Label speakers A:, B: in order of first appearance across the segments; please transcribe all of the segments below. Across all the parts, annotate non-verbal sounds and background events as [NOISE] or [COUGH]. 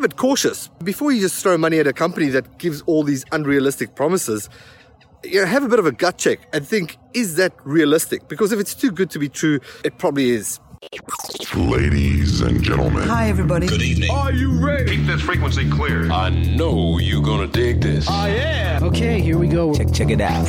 A: a bit cautious before you just throw money at a company that gives all these unrealistic promises. You know, have a bit of a gut check and think, is that realistic? Because if it's too good to be true, it probably is.
B: Ladies and gentlemen.
C: Hi, everybody.
D: Good evening.
E: Are you ready?
F: Keep this frequency clear.
G: I know you're gonna dig this.
E: I am.
C: Okay, here we go. Check, check it out.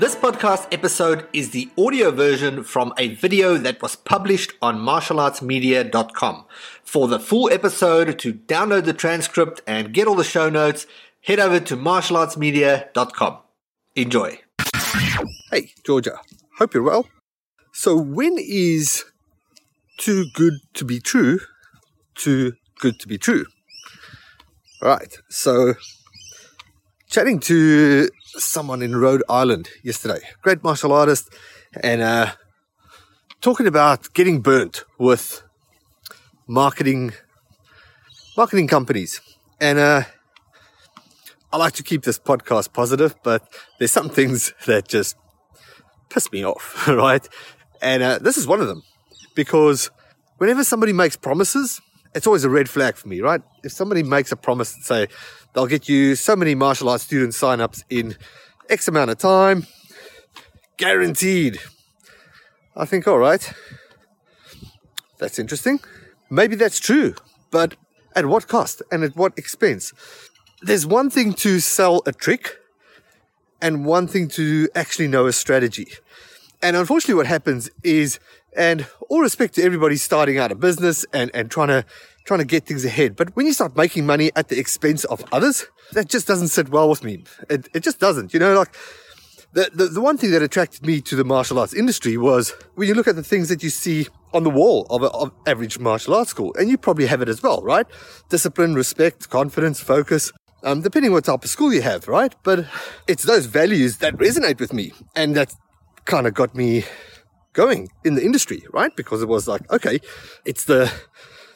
A: This podcast episode is the audio version from a video that was published on martialartsmedia.com. For the full episode, to download the transcript and get all the show notes, head over to martialartsmedia.com. Enjoy. Hey, Georgia. Hope you're well. So, when is too good to be true too good to be true? Right. So, chatting to someone in Rhode Island yesterday, great martial artist, and uh, talking about getting burnt with marketing marketing companies. And uh, I like to keep this podcast positive, but there's some things that just piss me off, [LAUGHS] right? And uh, this is one of them because whenever somebody makes promises, it's always a red flag for me, right? If somebody makes a promise and say they'll get you so many martial arts student sign-ups in X amount of time, guaranteed. I think, all right, that's interesting. Maybe that's true, but at what cost and at what expense? There's one thing to sell a trick and one thing to actually know a strategy. And unfortunately, what happens is, and all respect to everybody starting out a business and, and trying to trying to get things ahead. But when you start making money at the expense of others, that just doesn't sit well with me. It, it just doesn't. You know, like the, the, the one thing that attracted me to the martial arts industry was when you look at the things that you see on the wall of an average martial arts school, and you probably have it as well, right? Discipline, respect, confidence, focus. Um, depending what type of school you have, right? But it's those values that resonate with me, and that kind of got me going in the industry, right? Because it was like, okay, it's the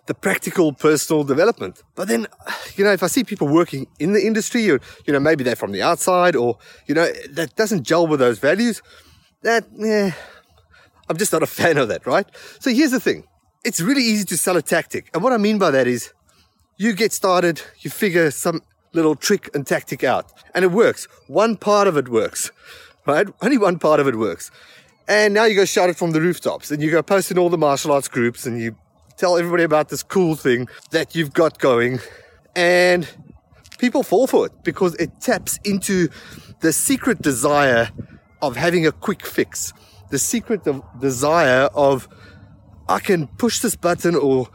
A: the practical personal development. But then, you know, if I see people working in the industry, or you know, maybe they're from the outside, or you know, that doesn't gel with those values, that yeah, I'm just not a fan of that, right? So here's the thing: it's really easy to sell a tactic, and what I mean by that is, you get started, you figure some little trick and tactic out, and it works. One part of it works, right? Only one part of it works. And now you go shout it from the rooftops and you go post in all the martial arts groups and you tell everybody about this cool thing that you've got going. And people fall for it because it taps into the secret desire of having a quick fix, the secret of desire of I can push this button or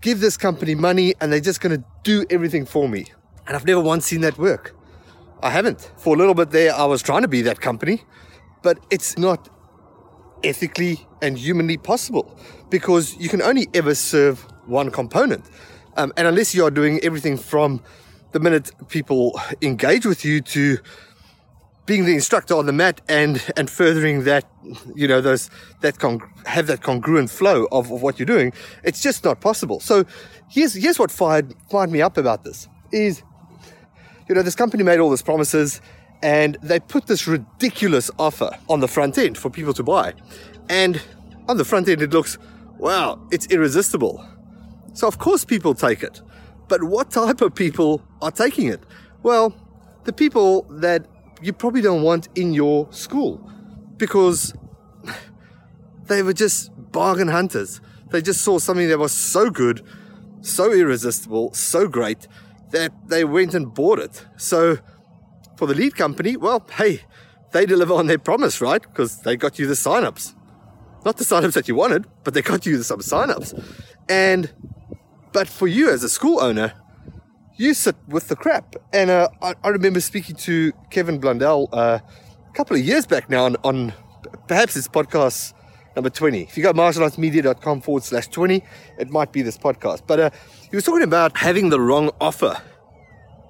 A: give this company money and they're just going to do everything for me. And I've never once seen that work. I haven't. For a little bit there, I was trying to be that company, but it's not ethically and humanly possible because you can only ever serve one component. Um, and unless you are doing everything from the minute people engage with you to being the instructor on the mat and and furthering that you know those that con- have that congruent flow of, of what you're doing it's just not possible so here's here's what fired fired me up about this is you know this company made all these promises and they put this ridiculous offer on the front end for people to buy. And on the front end it looks wow it's irresistible. So of course people take it. But what type of people are taking it? Well the people that you probably don't want in your school. Because [LAUGHS] they were just bargain hunters. They just saw something that was so good, so irresistible, so great that they went and bought it. So for the lead company, well, hey, they deliver on their promise, right? Because they got you the signups. Not the signups that you wanted, but they got you some signups. And but for you as a school owner, you sit with the crap. And uh, I, I, remember speaking to Kevin Blundell uh, a couple of years back now on, on, perhaps it's podcast number 20. If you go to martialartsmedia.com forward slash 20, it might be this podcast. But uh, he was talking about having the wrong offer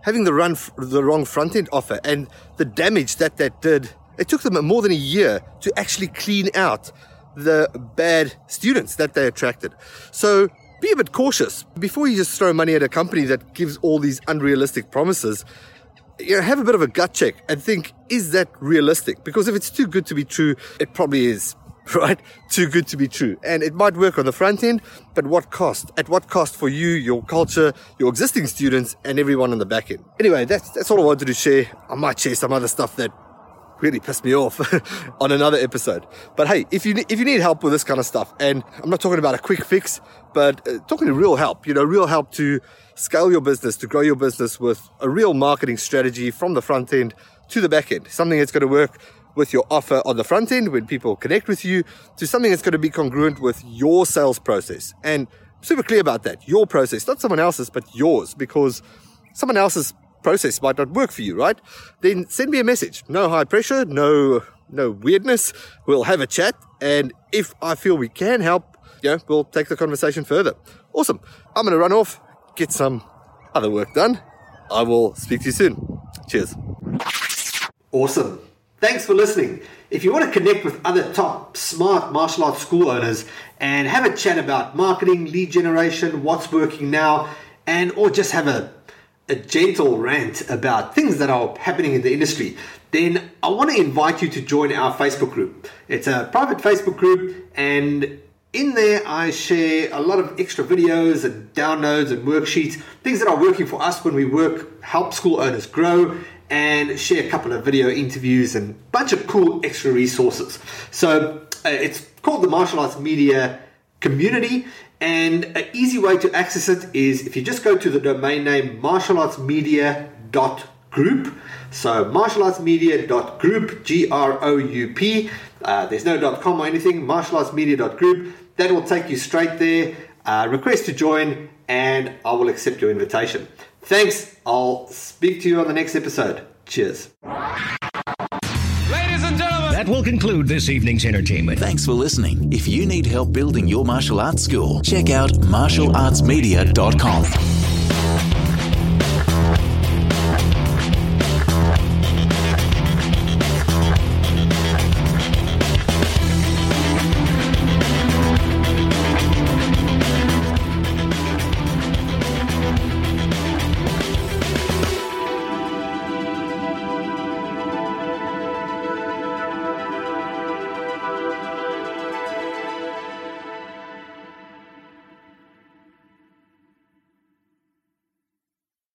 A: having the run the wrong front end offer and the damage that that did. It took them more than a year to actually clean out the bad students that they attracted. So be a bit cautious before you just throw money at a company that gives all these unrealistic promises. You know, have a bit of a gut check and think, is that realistic? Because if it's too good to be true, it probably is, [LAUGHS] right? Too good to be true. And it might work on the front end, but what cost? At what cost for you, your culture, your existing students, and everyone on the back end? Anyway, that's, that's all I wanted to share. I might share some other stuff that really pissed me off [LAUGHS] on another episode. But hey, if you if you need help with this kind of stuff, and I'm not talking about a quick fix, but uh, talking to real help, you know, real help to scale your business, to grow your business with a real marketing strategy from the front end to the back end, something that's going to work with your offer on the front end when people connect with you, to something that's going to be congruent with your sales process. And super clear about that, your process, not someone else's, but yours, because someone else's process might not work for you, right? Then send me a message. No high pressure, no no weirdness. We'll have a chat, and if I feel we can help, yeah, we'll take the conversation further. Awesome. I'm gonna run off, get some other work done. I will speak to you soon. Cheers. Awesome. Thanks for listening. If you want to connect with other top smart martial arts school owners and have a chat about marketing, lead generation, what's working now, and or just have a a gentle rant about things that are happening in the industry, then I want to invite you to join our Facebook group. It's a private Facebook group, and in there I share a lot of extra videos and downloads and worksheets, things that are working for us when we work, help school owners grow, and share a couple of video interviews and a bunch of cool extra resources. So uh, it's called the Martial Arts Media Community. And an easy way to access it is if you just go to the domain name martialartsmedia.group. So martialartsmedia.group, G R O U P. Uh, there's no .com or anything, martialartsmedia.group. That will take you straight there. Uh, request to join, and I will accept your invitation. Thanks. I'll speak to you on the next episode. Cheers.
E: Ladies and gentlemen.
C: That will conclude this evening's entertainment.
D: Thanks for listening. If you need help building your martial arts school, check out martialartsmedia.com.